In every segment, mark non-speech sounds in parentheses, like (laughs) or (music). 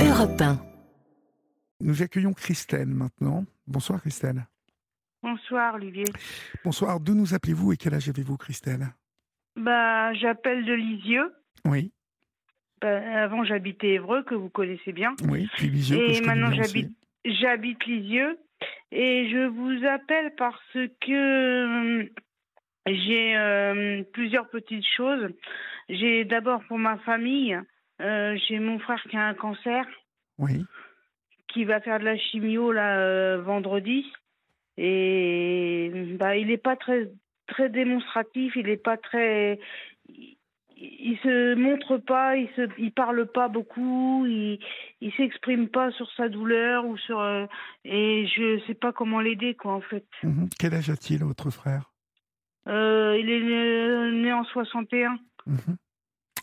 Europe 1. Nous accueillons Christelle maintenant. Bonsoir Christelle. Bonsoir Olivier. Bonsoir, d'où nous appelez-vous et quel âge avez-vous Christelle? Bah, j'appelle de Lisieux. Oui, Bah, avant j'habitais Évreux que vous connaissez bien. oui, puis Lisieux que et je maintenant j'habite j'habite Lisieux et je vous appelle parce que euh, j'ai euh, plusieurs petites choses. J'ai d'abord pour ma famille, euh, j'ai mon frère qui a un cancer. Oui, qui va faire de la chimio là euh, vendredi. Et bah il est pas très très démonstratif, il est pas très il, il se montre pas, il se il parle pas beaucoup, il il s'exprime pas sur sa douleur ou sur euh, et je sais pas comment l'aider quoi en fait. Mhm. Quel âge a-t-il votre frère? Euh, il est né, né en 61 Mhm.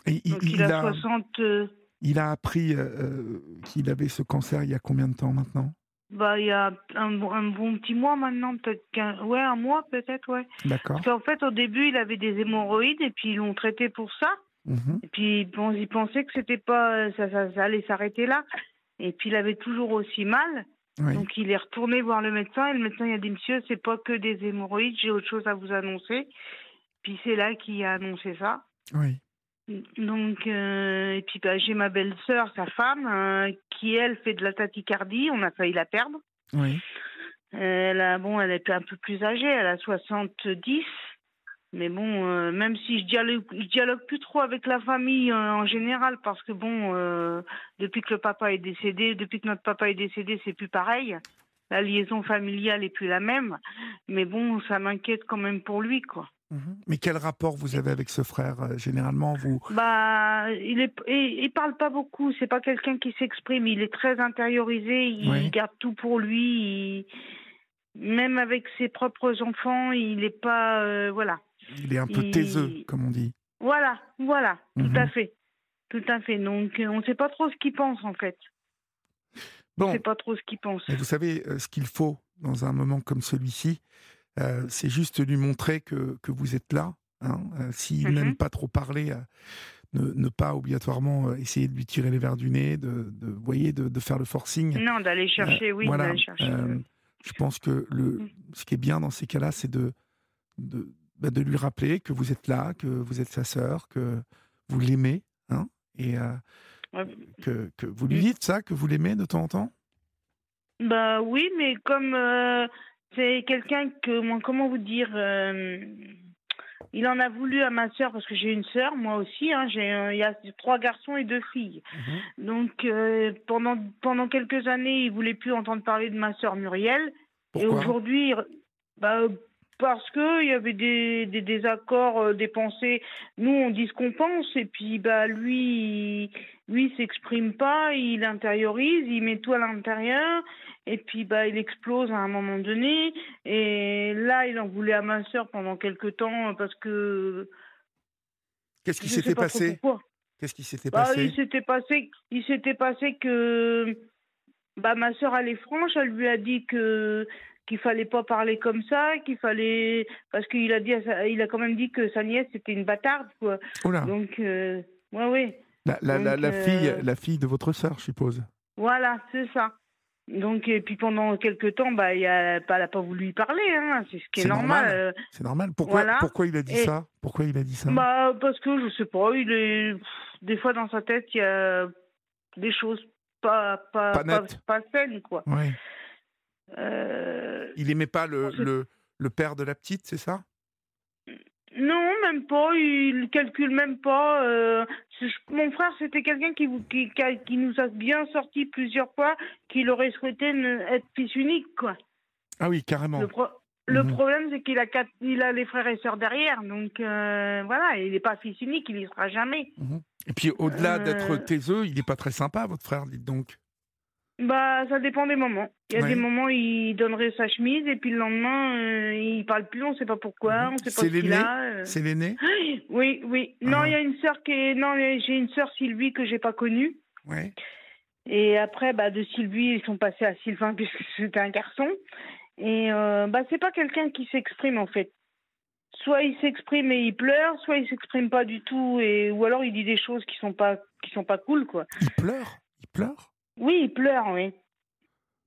Et il, donc il il, a, a, 60 euh, il a appris euh, euh, qu'il avait ce cancer il y a combien de temps maintenant? Bah il y a un, bon- un bon petit mois maintenant peut-être qu'un ouais un mois peut-être ouais. D'accord. Parce qu'en fait, au début, il avait des hémorroïdes et puis ils l'ont traité pour ça. Mhm. Et puis bon, ils pensaient que c'était pas ça, ça, ça allait s'arrêter là. Et puis il avait toujours aussi mal. Oui. Donc il est retourné voir le médecin et le médecin il a dit monsieur, c'est pas que des hémorroïdes, j'ai autre chose à vous annoncer. Puis c'est là qu'il a annoncé ça. oui. Donc euh, et puis bah, j'ai ma belle-sœur, sa femme, euh, qui elle fait de la tachycardie. On a failli la perdre. Oui. Elle a, bon, elle est un peu plus âgée, elle a 70. Mais bon, euh, même si je dialogue, je dialogue plus trop avec la famille euh, en général, parce que bon, euh, depuis que le papa est décédé, depuis que notre papa est décédé, c'est plus pareil. La liaison familiale est plus la même. Mais bon, ça m'inquiète quand même pour lui, quoi. Mhm. Mais quel rapport vous avez avec ce frère euh, Généralement, vous. Bah, il est, il, il parle pas beaucoup. C'est pas quelqu'un qui s'exprime. Il est très intériorisé. Il Oui. garde tout pour lui. il- Même avec ses propres enfants, il est pas, euh, voilà. Il est un peu Il- taiseux, comme on dit. Voilà, voilà, Mhm. tout à fait. Tout à fait. Donc, euh, on ne sait pas trop ce qu'il pense, en fait. On ne sait pas trop ce qu'il pense. mais vous savez, ce qu'il faut dans un moment comme celui-ci, euh, c'est juste lui montrer que, que vous êtes là. hein. Euh, S'il Mhm. n'aime pas trop parler, euh, ne, ne pas obligatoirement euh, essayer de lui tirer les verres du nez, de, voyez, de, de faire le forcing. Non, d'aller chercher, oui, voilà, d'aller chercher. je pense que le, Mm. ce qui est bien dans ces cas-là, c'est de, de, bah, de lui rappeler que vous êtes là, que vous êtes sa sœur, que vous l'aimez, hein, et Ouais. que, que vous lui Mm. dites ça, que vous l'aimez de temps en temps? Bah oui, mais comme euh, c'est quelqu'un que, comment vous dire, euh, il en a voulu à ma sœur parce que j'ai une sœur, moi aussi. Hein, j'ai, euh, il y a trois garçons et deux filles. Donc euh, pendant pendant quelques années, il voulait plus entendre parler de ma sœur Muriel. et aujourd'hui, bah parce que il y avait des, des désaccords, euh, des pensées. Nous, on dit ce qu'on pense, et puis bah lui, lui il s'exprime pas, il intériorise, il met tout à l'intérieur, et puis bah il explose à un moment donné. Et là, il en voulait à ma sœur pendant quelque temps euh, parce que Qu'est-ce qui s'était pas passé? Qu'est-ce qui s'était Bah, passé? il s'était passé, il s'était passé que bah ma sœur elle est franche, elle lui a dit que qu'il fallait pas parler comme ça, qu'il fallait parce qu'il a dit, il a quand même dit que sa nièce c'était une bâtarde quoi. Oh là, Donc euh, ouais ouais, la, la, la, donc, la euh, fille, la fille de votre sœur, je suppose. voilà c'est ça. Donc et puis pendant quelques temps bah il a, elle a pas voulu y parler hein, c'est ce qui est, normal. normal. euh. C'est normal. Pourquoi, Voilà. pourquoi il a dit Et- ça? Pourquoi il a dit ça? Bah parce que je sais pas, il est pff, des fois dans sa tête il y a des choses pas pas Pas pas, pas saines quoi. Ouais. Euh, Il aimait pas le, le, le père de la petite, c'est ça? Non, même pas. Il calcule même pas. euh, mon frère, c'était quelqu'un qui, nous a bien sorti plusieurs fois, qu'il aurait souhaité être fils unique, quoi. Ah oui, carrément. Le, pro- le Mhm. problème, c'est qu'il a, quatre, il a les frères et sœurs derrière. Donc, euh, voilà, il n'est pas fils unique, il y sera jamais. Mhm. Et puis au-delà Euh, d'être taiseux, il n'est pas très sympa, votre frère, dites donc. Bah, ça dépend des moments. Il y a Ouais. des moments, il donnerait sa chemise, et puis le lendemain, euh, il parle plus, on sait pas pourquoi, Mhm. on sait pas ce qu'il a. euh. C'est l'aîné (gasps) Oui, oui. Non, Ah. il y a une sœur qui est. Non, j'ai une sœur Sylvie que j'ai pas connue. Ouais. Et après, bah, de Sylvie, ils sont passés à Sylvain (laughs) puisque c'était un garçon. Et euh, bah, c'est pas quelqu'un qui s'exprime en fait. Soit il s'exprime et il pleure, soit il s'exprime pas du tout, et ou alors il dit des choses qui sont pas qui sont pas cool quoi. Il pleure? Il pleure? Oui, il pleure, oui.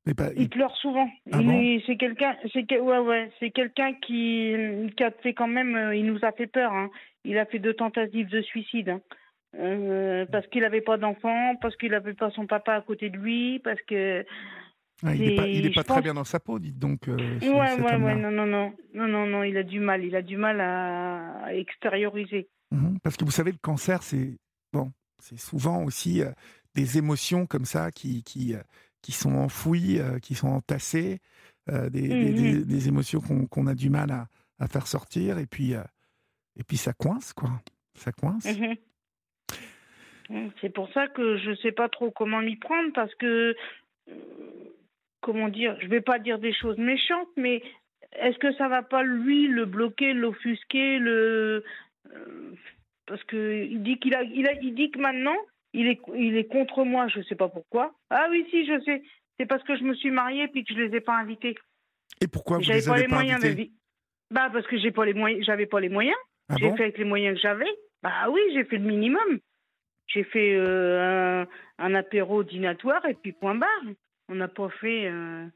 Mais pas, Il pleure souvent. Ah bon c'est quelqu'un, c'est que- ouais, ouais, c'est quelqu'un qui, qui a fait quand même, euh, il nous a fait peur. hein. Il a fait deux tentatives de suicide. hein. Euh, parce qu'il n'avait pas d'enfant, parce qu'il n'avait pas son papa à côté de lui, parce que Ah, il n'est pas, il est pas très bien dans sa peau, dites donc. euh, ouais, ouais, ouais, non, non, non, non, non, non, il a du mal, il a du mal à, à extérioriser. Mhm. Parce que vous savez, le cancer, c'est bon, c'est souvent aussi euh, des émotions comme ça qui, qui, euh, qui sont enfouies, euh, qui sont entassées, euh, des, des- des- des émotions qu'on qu'on a du mal à, à faire sortir, et puis, et puis ça coince, quoi. Ça coince. Mhm. Mm, C'est pour ça que je sais pas trop comment m'y prendre parce que comment dire, je vais pas dire des choses méchantes, mais est-ce que ça va pas lui le bloquer, l'offusquer, le parce que il dit qu'il a, il a, il dit que maintenant il est, il est contre moi, je sais pas pourquoi. Ah oui, si, je sais. C'est parce que je me suis mariée puis que je les ai pas invités. Et pourquoi vous les pas avez les pas moyens invités de. Bah parce que j'ai pas les moyens, j'avais pas les moyens. Ah j'ai bon fait avec les moyens que j'avais. Bah oui, j'ai fait le minimum. J'ai fait euh, un, un apéro dînatoire et puis point barre. On n'a pas fait. euh,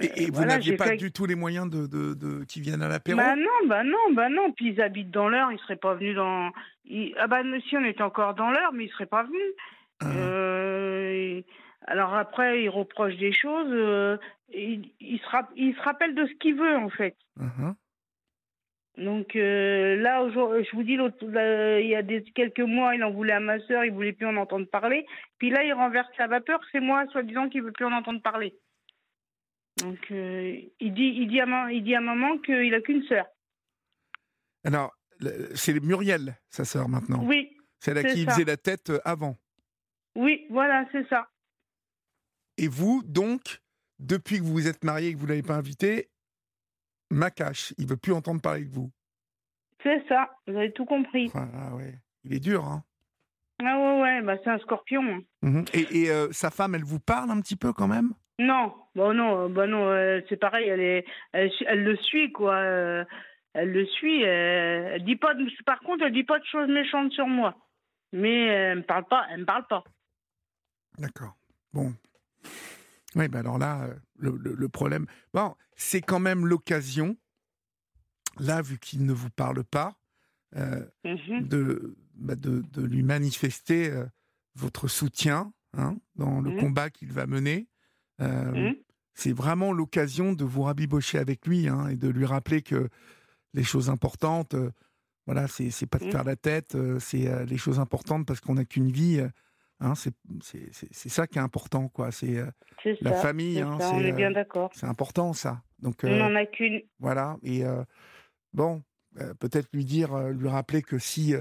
Et, et euh, vous voilà, n'aviez j'ai pas fait- du tout les moyens de, de, de- qui viennent à l'apéro? Bah non, bah non, bah non. Puis ils habitent dans l'heure, ils seraient pas venus dans. ils- Ah bah si on était encore dans l'heure, mais ils seraient pas venus. Ah. Euh, et- Alors après, ils reprochent des choses. euh, il, il se rapp- il se rappelle de ce qu'il veut en fait. Mhm. Donc euh, là, je vous dis, là, il y a des, quelques mois, il en voulait à ma sœur, il voulait plus en entendre parler. Puis là, il renverse la vapeur, c'est moi, soi-disant, qui veut plus en entendre parler. Donc euh, il dit, il dit à, il dit à maman qu'il a qu'une sœur. Alors, c'est Muriel, sa sœur, maintenant. Oui, Celle à qui il faisait la tête euh, avant. oui, voilà, c'est ça. Et vous, donc, depuis que vous vous êtes marié et que vous ne l'avez pas invité, Macache, il veut plus entendre parler de vous. C'est ça, vous avez tout compris. Ah, ah ouais. Il est dur, hein Ah ouais, ouais, bah c'est un scorpion. hein. Mhm. Et, et, euh, sa femme, elle vous parle un petit peu quand même? Non, bon non, euh, bah non, euh, c'est pareil, elle est, elle, le suit quoi. euh, elle le suit. euh, elle dit pas, de- par contre, elle dit pas de choses méchantes sur moi. Mais elle me parle pas, elle me parle pas. D'accord. Bon. Oui, ben alors là, le, le- le problème. Bon, c'est quand même l'occasion, là, vu qu'il ne vous parle pas, Mhm. de, bah, de, de lui manifester votre soutien hein, dans le Mhm. combat qu'il va mener. Mhm. C'est vraiment l'occasion de vous rabibocher avec lui hein, et de lui rappeler que les choses importantes, voilà, c'est pas de Mhm. faire la tête, c'est les choses importantes parce qu'on n'a qu'une vie. hein, c'est ça qui est important, quoi. C'est euh, la famille, c'est hein, ça, on c'est, est bien euh, d'accord. c'est important, ça. Donc, On n'en a qu'une. voilà. Et bon, peut-être lui dire, lui rappeler que si,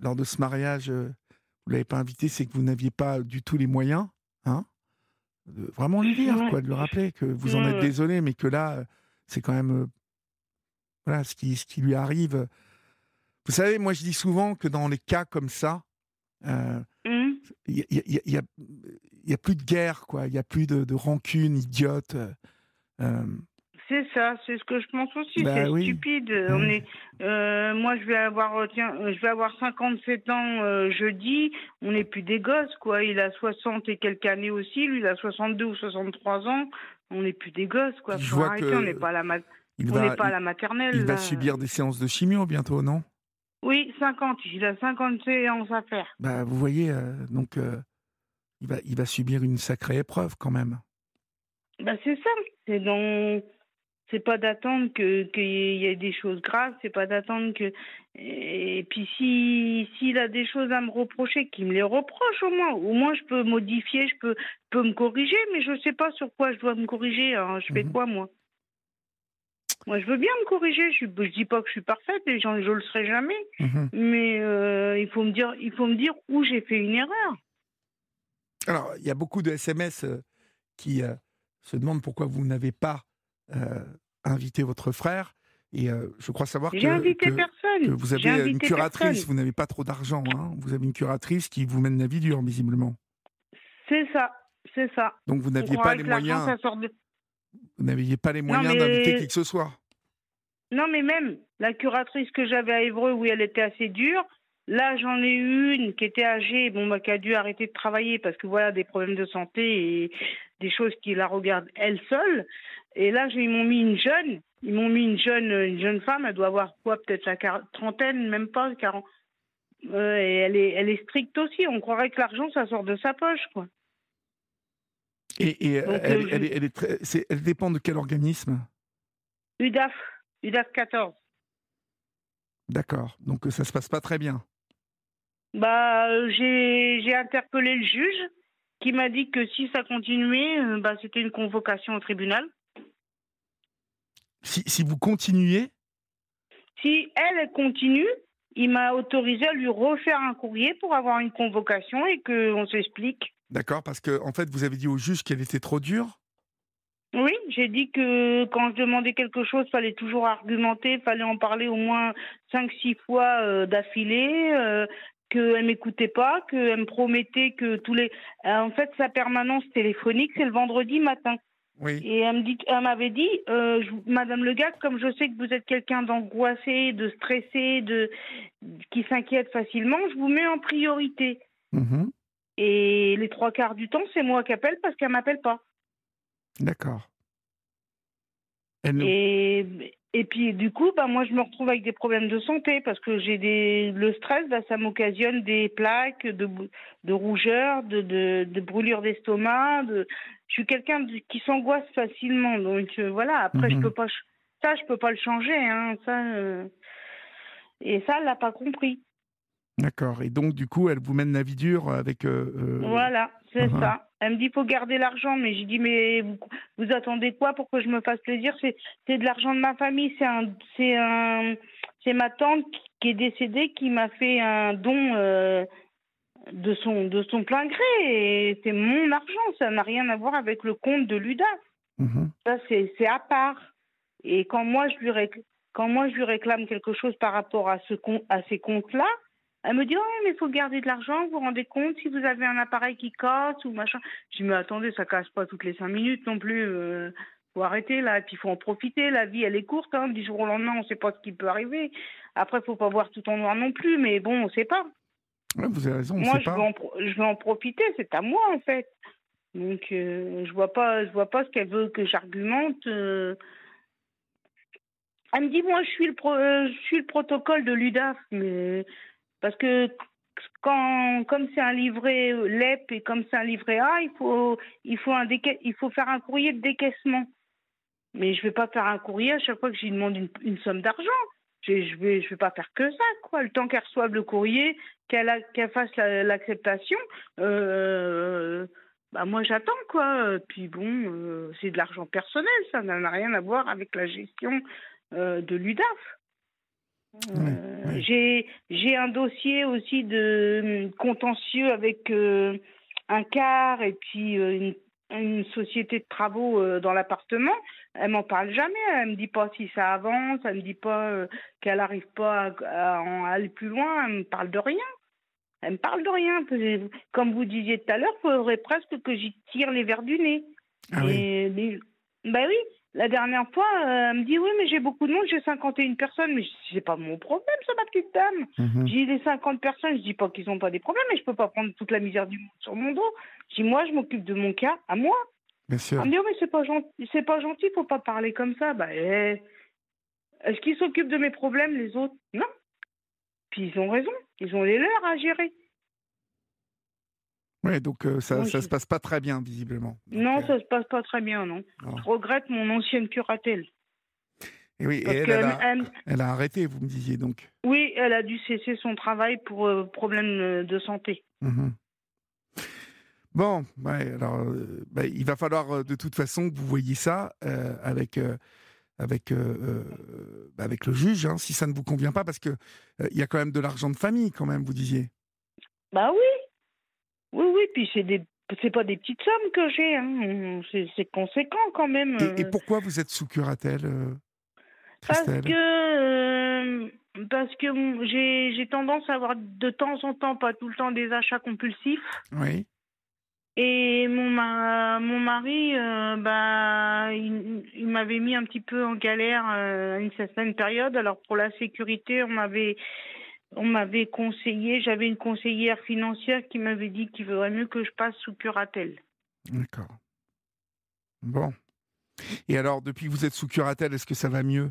lors de ce mariage, vous ne l'avez pas invité, c'est que vous n'aviez pas du tout les moyens. Hein de vraiment lui dire, Ouais. quoi, de lui rappeler que vous en êtes désolé, mais que là, euh, c'est quand même. euh, voilà, ce qui, ce qui lui arrive. Vous savez, moi, je dis souvent que dans les cas comme ça, euh, Mhm. il n'y a, a- plus de guerre, quoi. Il n'y a plus de, de rancune idiote. euh, C'est ça, c'est ce que je pense aussi. Bah c'est oui. stupide. On Ouais. est, euh, moi, je vais avoir, euh, tiens, euh, je vais avoir 57 ans euh, jeudi. On n'est plus des gosses, quoi. Il a 60 et quelques années aussi. Lui, il a 62 ou 63 ans. On n'est plus des gosses, quoi. Je Faut vois arrêter. que On n'est pas à la, il on va, n'est pas à il- la maternelle. il va subir des séances de chimio bientôt, non? Oui, 50. Il a 50 séances à faire. Bah, vous voyez, euh, donc il va, il va subir une sacrée épreuve quand même. Bah, c'est ça. C'est donc. C'est pas d'attendre que qu'il y ait des choses graves, c'est pas d'attendre que et puis si s'il a des choses à me reprocher, qu'il me les reproche au moins. Au moins je peux modifier, je peux peux me corriger, mais je sais pas sur quoi je dois me corriger. hein. Je fais Mhm. quoi moi? Moi je veux bien me corriger. Je je dis pas que je suis parfaite, et j'en- je le serai jamais. Mhm. Mais euh, il faut me dire il faut me dire où j'ai fait une erreur. Alors, il y a beaucoup de SMS euh, qui euh, se demandent pourquoi vous n'avez pas euh, invité votre frère. Et euh, je crois savoir que, vous avez une curatrice, personne. vous n'avez pas trop d'argent. hein. Vous avez une curatrice qui vous mène la vie dure, visiblement. C'est ça, c'est ça. Donc vous n'aviez pas les moyens, vous n'aviez pas les moyens d'inviter qui que ce soit. Non, mais même la curatrice que j'avais à Évreux, où elle était assez dure, Là, j'en ai eu une qui était âgée, bon, bah, qui a dû arrêter de travailler parce que voilà, des problèmes de santé et des choses qui la regardent elle seule. Et là, ils m'ont mis une jeune, ils m'ont mis une jeune, une jeune femme, elle doit avoir quoi, peut-être la trentaine, même pas, 40. Euh, et elle est, elle est stricte aussi. On croirait que l'argent, ça sort de sa poche, quoi. Et, euh, elle, elle, est, elle, est très, elle dépend de quel organisme? UDAF, UDAF 14. D'accord. Donc ça se passe pas très bien. Bah, j'ai interpellé le juge qui m'a dit que si ça continuait, euh, bah, c'était une convocation au tribunal. Si, si vous continuez? Si elle continue, il m'a autorisé à lui refaire un courrier pour avoir une convocation et qu'on s'explique. D'accord, parce que en fait, vous avez dit au juge qu'elle était trop dure? Oui, j'ai dit que quand je demandais quelque chose, fallait toujours argumenter, fallait en parler au moins cinq, six fois euh, d'affilée, euh, qu'elle m'écoutait pas, qu'elle me promettait que tous les. En fait, sa permanence téléphonique, c'est le vendredi matin. Oui. Et elle me dit, elle m'avait dit, euh, Madame Le Gars, comme je sais que vous êtes quelqu'un d'angoissé, de stressé, de qui s'inquiète facilement, je vous mets en priorité. Mm-hmm. Et les trois quarts du temps, c'est moi qui appelle parce qu'elle m'appelle pas. D'accord. Et, et puis du coup, bah, moi je me retrouve avec des problèmes de santé parce que j'ai des le stress, bah, ça m'occasionne des plaques, de, de rougeur, de, de, de brûlures d'estomac. De... Je suis quelqu'un qui s'angoisse facilement, donc euh, voilà. Après, je mhm. peux pas ça, je peux pas le changer, hein, ça. Euh, et ça, elle l'a pas compris. D'accord. Et donc, du coup, elle vous mène la vie dure avec. Euh, voilà, c'est uh-huh. ça. Elle me dit faut garder l'argent, mais j'ai dit mais vous, vous, attendez quoi pour que je me fasse plaisir? C'est de l'argent de ma famille, c'est un c'est un c'est ma tante qui est décédée qui m'a fait un don de son de son plein gré et c'est mon argent, ça n'a rien à voir avec le compte de l'UDA. Mm-hmm. Ça c'est à part. Et quand moi je lui réclame, quand moi je lui réclame quelque chose par rapport à ce compte à ces comptes là, elle me dit, oh, mais il faut garder de l'argent, vous vous rendez compte si vous avez un appareil qui casse ou machin. Je dis, mais attendez, ça casse pas toutes les cinq minutes non plus. Euh, faut arrêter là, et puis il faut en profiter. La vie, elle est courte, hein. du jour au lendemain, on sait pas ce qui peut arriver. Après, faut pas voir tout en noir non plus, mais bon, on sait pas. Vous avez raison, on moi, sait je, Veux en, je en profiter, c'est à moi en fait. Donc, euh, je vois pas, je vois pas ce qu'elle veut que j'argumente. Euh. Elle me dit, moi, je suis le, pro, je suis le protocole de l'UDAF, mais parce que quand, comme c'est un livret LEP et comme c'est un livret A, il faut, il faut, un il faut faire un courrier de décaissement. Mais je ne vais pas faire un courrier à chaque fois que j'y demande une, une somme d'argent. Je ne vais, je vais pas faire que ça, quoi. Le temps qu'elle reçoive le courrier, qu'elle qu'elle fasse l'acceptation, euh, bah moi j'attends, quoi. Puis bon, euh, c'est de l'argent personnel, ça n'a rien à voir avec la gestion euh, de l'UDAF. Euh, j'ai j'ai un dossier aussi de contentieux avec un quart et puis une, une, société de travaux dans l'appartement. Elle m'en parle jamais. Elle me dit pas si ça avance. Elle me dit pas qu'elle n'arrive pas à, à, aller plus loin. Elle me parle de rien. Elle me parle de rien. Comme vous disiez tout à l'heure, il faudrait presque que j'y tire les verres du nez. Ah oui. ben oui, la dernière fois, euh, elle me dit Oui, mais j'ai beaucoup de monde, j'ai 51 personnes. Mais c'est pas mon problème, ça, ma petite dame. Mhm. J'ai les 50 personnes, je dis pas qu'ils n'ont pas des problèmes, mais je peux pas prendre toute la misère du monde sur mon dos. Je dis Moi, je m'occupe de mon cas, à moi. Bien sûr. Me dit oh, mais c'est pas gentil, c'est pas gentil, faut pas parler comme ça. Bah, eh, est-ce qu'ils s'occupent de mes problèmes, les autres? Non. Puis ils ont raison, ils ont les leurs à gérer. Oui, donc euh, ça ne se passe pas très bien, visiblement. non, ça ça se passe pas très bien, non. Je regrette mon ancienne curatelle. Et oui, et elle, elle, a, arrêté, vous me disiez donc. Oui, elle a dû cesser son travail pour euh, problème euh, de santé. Mhm. Bon, ouais, alors, bah, il va falloir de toute façon que vous voyez ça avec, avec, bah, avec le juge, hein, si ça ne vous convient pas, parce qu'il il y a quand même de l'argent de famille, quand même, vous disiez. Bah oui, oui, oui, puis c'est des c'est pas des petites sommes que j'ai, hein. c'est conséquent quand même. Et, pourquoi vous êtes sous curatelle euh, Parce que euh, parce que j'ai tendance à avoir de temps en temps, pas tout le temps, des achats compulsifs. Oui. Et mon, mon mari, euh, bah, il, il m'avait mis un petit peu en galère à une certaine période. Alors pour la sécurité, on m'avait on m'avait conseillé, j'avais une conseillère financière qui m'avait dit qu'il vaudrait mieux que je passe sous curatelle. D'accord. Bon. Et alors, depuis que vous êtes sous curatelle, est-ce que ça va mieux?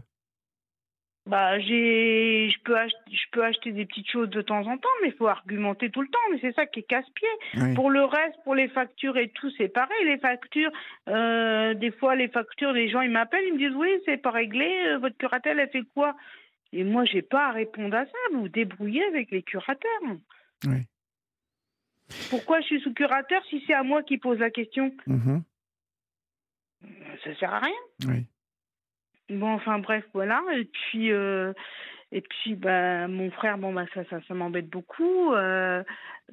Bah, j'ai, je peux, acheter, je peux acheter des petites choses de temps en temps, mais il faut argumenter tout le temps. Mais c'est ça qui est casse-pied. Pour le reste, pour les factures et tout, c'est pareil. Les factures, euh, des fois, les factures, les gens, ils m'appellent, ils me disent oui, c'est pas réglé. Euh, votre curatelle, elle fait quoi? Et moi, j'ai pas à répondre à ça. Vous vous débrouillez avec les curateurs. Oui. Pourquoi je suis sous curateur si c'est à moi qui pose la question? Mhm. Ça sert à rien. Oui. Bon, enfin bref, voilà. Et puis, euh, et puis, bah, mon frère, bon, bah, ça, ça, m'embête beaucoup. Euh,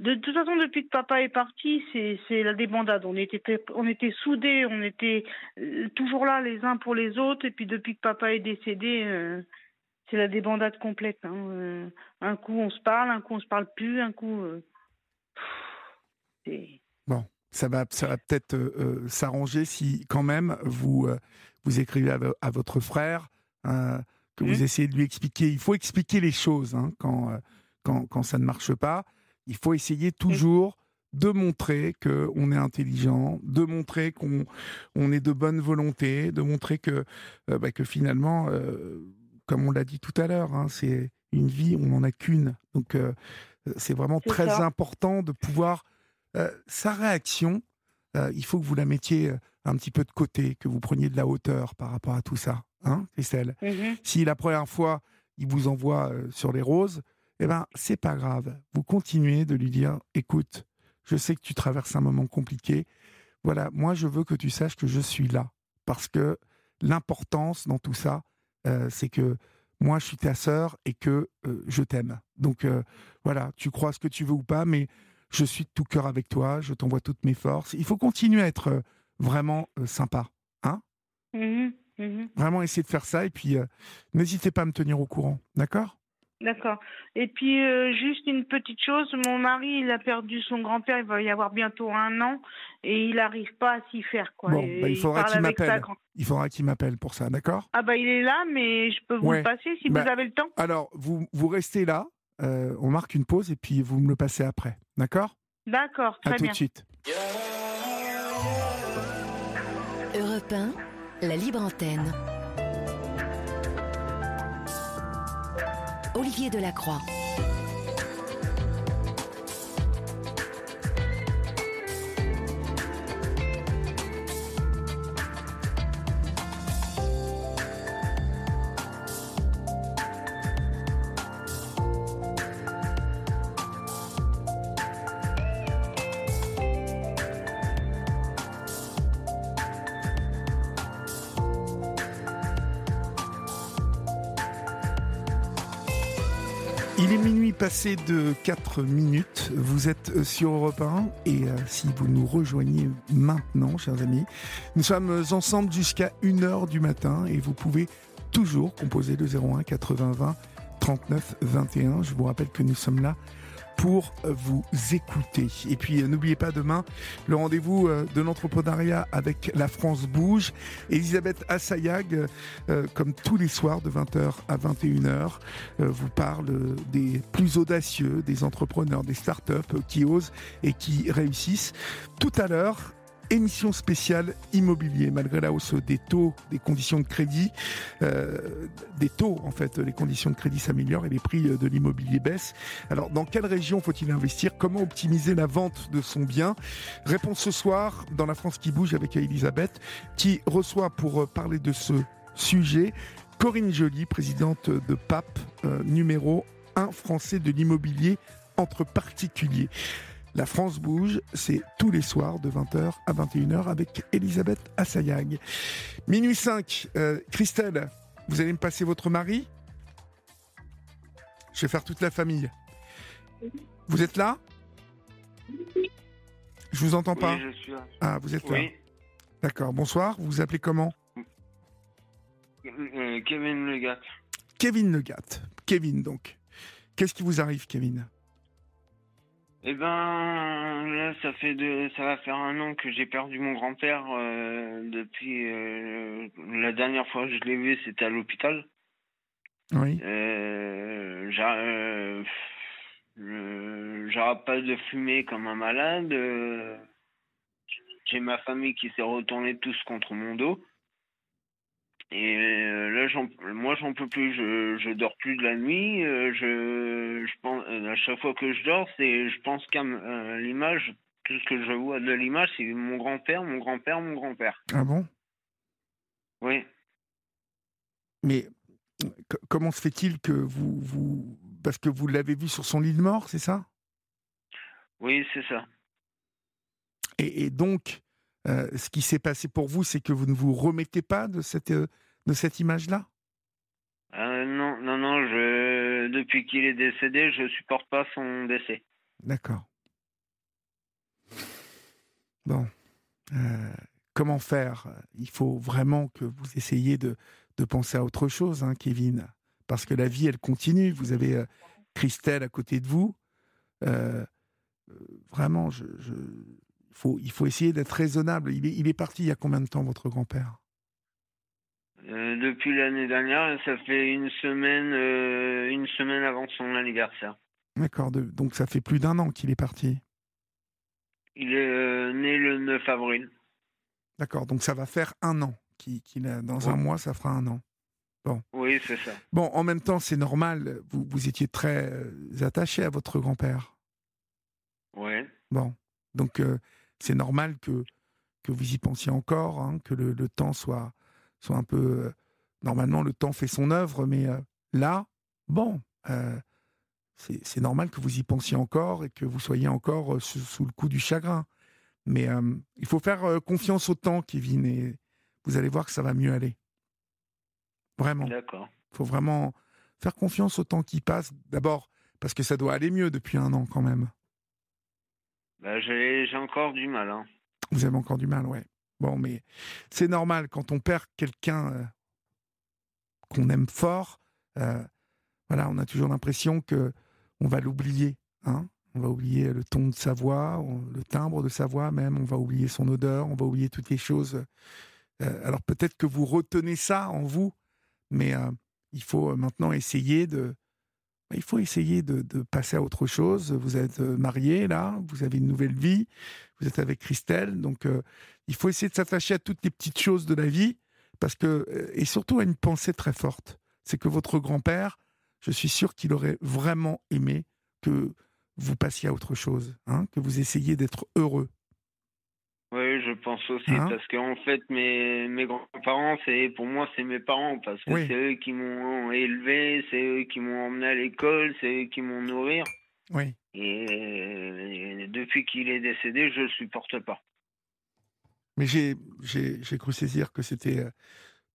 de, toute façon, depuis que papa est parti, c'est, c'est la débandade. On était, on était soudés, on était euh, toujours là les uns pour les autres. Et puis, depuis que papa est décédé, c'est la débandade complète. Hein. Un coup, on se parle, un coup, on se parle plus, un coup. Bon, ça va, ça va peut-être euh, euh, s'arranger si, quand même, vous, euh, vous écrivez à, vo- à votre frère, euh, que vous Mhm. essayez de lui expliquer. Il faut expliquer les choses hein, quand, quand, quand ça ne marche pas. Il faut essayer toujours de montrer qu'on est intelligent, de montrer qu'on on est de bonne volonté, de montrer que, bah, que finalement, comme on l'a dit tout à l'heure, hein, c'est une vie, on n'en a qu'une. Donc, c'est vraiment très ça. important de pouvoir euh, sa réaction, euh, il faut que vous la mettiez euh, un petit peu de côté, que vous preniez de la hauteur par rapport à tout ça, hein, Christelle. Mhm. Si la première fois il vous envoie sur les roses, eh ben c'est pas grave. Vous continuez de lui dire, écoute, je sais que tu traverses un moment compliqué. Voilà, moi je veux que tu saches que je suis là, parce que l'importance dans tout ça, euh, c'est que moi je suis ta sœur et que euh, je t'aime. Donc euh, voilà, tu crois ce que tu veux ou pas, mais je suis de tout cœur avec toi, je t'envoie toutes mes forces. Il faut continuer à être euh, vraiment euh, sympa, hein Mhm. Mhm. Vraiment essayer de faire ça et puis euh, n'hésitez pas à me tenir au courant, d'accord? D'accord. Et puis, euh, juste une petite chose, mon mari, il a perdu son grand-père, il va y avoir bientôt un an, et il n'arrive pas à s'y faire, quoi. Bon, bah, il faudra sa Il faudra qu'il m'appelle pour ça, d'accord? Ah bah, il est là, mais je peux vous Ouais. le passer si Bah, vous avez le temps. Alors, vous, vous restez là, euh, on marque une pause et puis vous me le passez après, d'accord? D'accord, À très tout bien. de suite. Europe 1, la libre antenne. Olivier Delacroix. Passé de 4 minutes. Vous êtes euh, sur Europe 1 et euh, si vous nous rejoignez maintenant, chers amis, nous sommes ensemble jusqu'à 1h du matin et vous pouvez toujours composer le 01 80 20 39 21. Je vous rappelle que nous sommes là pour vous écouter. Et puis euh, n'oubliez pas demain le rendez-vous euh, de l'entrepreneuriat avec la France Bouge. Elisabeth Assayag, euh, comme tous les soirs de 20h à 21h, euh, vous parle euh, des plus audacieux, des entrepreneurs, des startups euh, qui osent et qui réussissent. Tout à l'heure, émission spéciale immobilier, malgré la hausse des taux, des conditions de crédit, euh, des taux en fait, les conditions de crédit s'améliorent et les prix de l'immobilier baissent. Alors, dans quelle région faut-il investir? Comment optimiser la vente de son bien? Réponse ce soir dans La France qui bouge avec Elisabeth, qui reçoit pour euh, parler de ce sujet Corinne Joly, présidente de PAP, euh, numéro 1 français de l'immobilier entre particuliers. La France bouge, c'est tous les soirs de 20h à 21h avec Elisabeth Assayag. Minuit 5, euh, Christelle, vous allez me passer votre mari? Je vais faire toute la famille. Vous êtes là? Je vous entends pas. Oui, je suis là. Ah, vous êtes là. Oui. D'accord. Bonsoir. Vous vous appelez comment? Euh, Kevin Le Gars. Kevin Legat. Kevin, donc. Qu'est-ce qui vous arrive, Kevin? Eh ben, là, ça fait de, ça va faire un an que j'ai perdu mon grand-père. euh, depuis euh, la dernière fois que je l'ai vu, c'était à l'hôpital. Oui. Euh, j'a- J'arrête pas de fumer comme un malade. J'ai ma famille qui s'est retournée tous contre mon dos. Et euh, là, j'en- moi, j'en peux plus. Je, je dors plus de la nuit. euh, je, je pense, euh, à chaque fois que je dors, c'est, je pense qu'à l'image. Tout ce que je vois de l'image, c'est mon grand-père, mon grand-père, mon grand-père. Ah bon? Oui. Mais c- comment se fait-il que vous, vous... Parce que vous l'avez vu sur son lit de mort, c'est ça? Oui, c'est ça. et, et donc, euh, ce qui s'est passé pour vous, c'est que vous ne vous remettez pas de cette, euh, de cette image-là? Euh, non, non, non, je, depuis qu'il est décédé, je supporte pas son décès. D'accord. Bon. Comment faire? Il faut vraiment que vous essayiez de, de penser à autre chose, hein, Kevin. Parce que la vie, elle continue. Vous avez Christelle à côté de vous. Vraiment, je, faut, il faut essayer d'être raisonnable. Il est, il est parti il y a combien de temps, votre grand-père? Euh, depuis l'année dernière, ça fait une semaine, euh, une semaine avant son anniversaire. D'accord. donc ça fait plus d'un an qu'il est parti? Il est euh, né le 9 avril. D'accord. Donc ça va faire un an. qu'il qu'il a, dans un mois, ça fera un an. Oui, c'est ça. Bon, en même temps, c'est normal. Vous, vous étiez très attaché à votre grand-père. Ouais. Bon, donc c'est normal que, que vous y pensiez encore, hein, que le, le temps soit, soit un peu... euh, normalement, le temps fait son œuvre, mais euh, là, bon, euh, c'est c'est normal que vous y pensiez encore et que vous soyez encore sous, sous le coup du chagrin. Mais il faut faire confiance au temps, Kevin, et vous allez voir que ça va mieux aller. Vraiment. D'accord. Il faut vraiment faire confiance au temps qui passe. D'abord, parce que ça doit aller mieux depuis un an quand même. Bah, j'ai encore du mal. Hein. Vous avez encore du mal, ouais. Bon, mais c'est normal quand on perd quelqu'un euh, qu'on aime fort. euh, voilà, on a toujours l'impression que on va l'oublier. Hein on va oublier le ton de sa voix, le timbre de sa voix même. On va oublier son odeur. On va oublier toutes les choses. Euh, alors peut-être que vous retenez ça en vous, mais il faut maintenant essayer de. Il faut essayer de, passer à autre chose. Vous êtes euh, marié là, vous avez une nouvelle vie, vous êtes avec Christelle, donc euh, il faut essayer de s'attacher à toutes les petites choses de la vie, parce que euh, et surtout à une pensée très forte, c'est que votre grand-père, je suis sûr qu'il aurait vraiment aimé que vous passiez à autre chose, hein, que vous essayiez d'être heureux. Je pense aussi Hein parce qu'en fait, mes, mes grands-parents, c'est pour moi, c'est mes parents parce que Oui. c'est eux qui m'ont élevé, c'est eux qui m'ont emmené à l'école, c'est eux qui m'ont nourri. Oui. Et, et depuis qu'il est décédé, je le supporte pas. Mais j'ai j'ai j'ai cru saisir que c'était euh,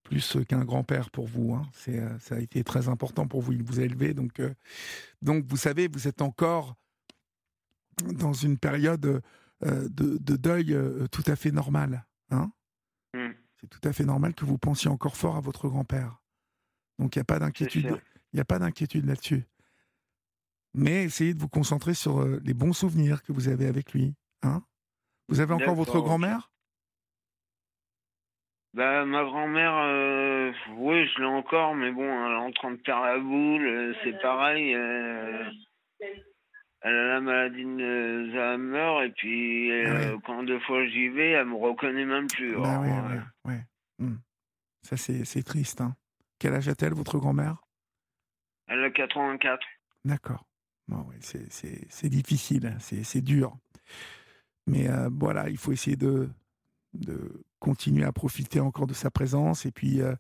plus qu'un grand-père pour vous. Hein. C'est euh, ça a été très important pour vous. Il vous a élevé, donc euh, donc vous savez, vous êtes encore dans une période de, de deuil euh, tout à fait normale. Hein. Hmm. C'est tout à fait normal que vous pensiez encore fort à votre grand-père. Donc il n'y a pas d'inquiétude. Il n'y a pas d'inquiétude là-dessus. Mais essayez de vous concentrer sur euh, les bons souvenirs que vous avez avec lui. Hein. Vous avez encore votre grand-mère? Bah, ma grand-mère, euh, oui, je l'ai encore, mais bon, elle est en train de perdre la boule, euh, c'est pareil. euh, elle a la maladie de Alzheimer, et puis euh, quand deux fois j'y vais, elle me reconnaît même plus. Bah euh, ouais, ouais. Hmm. Ça, c'est triste. Hein. Quel âge a-t-elle, votre grand-mère? Elle a 84. D'accord. Bon, c'est- difficile, hein, c'est dur. Mais euh, voilà, il faut essayer de, de continuer à profiter encore de sa présence et puis euh,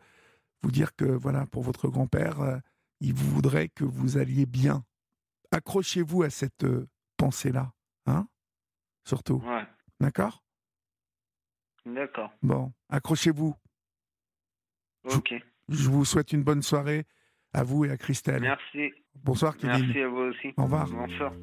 vous dire que, voilà, pour votre grand-père, euh, il voudrait que vous alliez bien. Accrochez-vous à cette euh, pensée-là, hein Surtout, Ouais, d'accord? D'accord. Bon, accrochez-vous. Ok. Je vous souhaite une bonne soirée à vous et à Christelle. Merci. Bonsoir, Kevin. Merci à vous aussi. Au revoir. Bonsoir.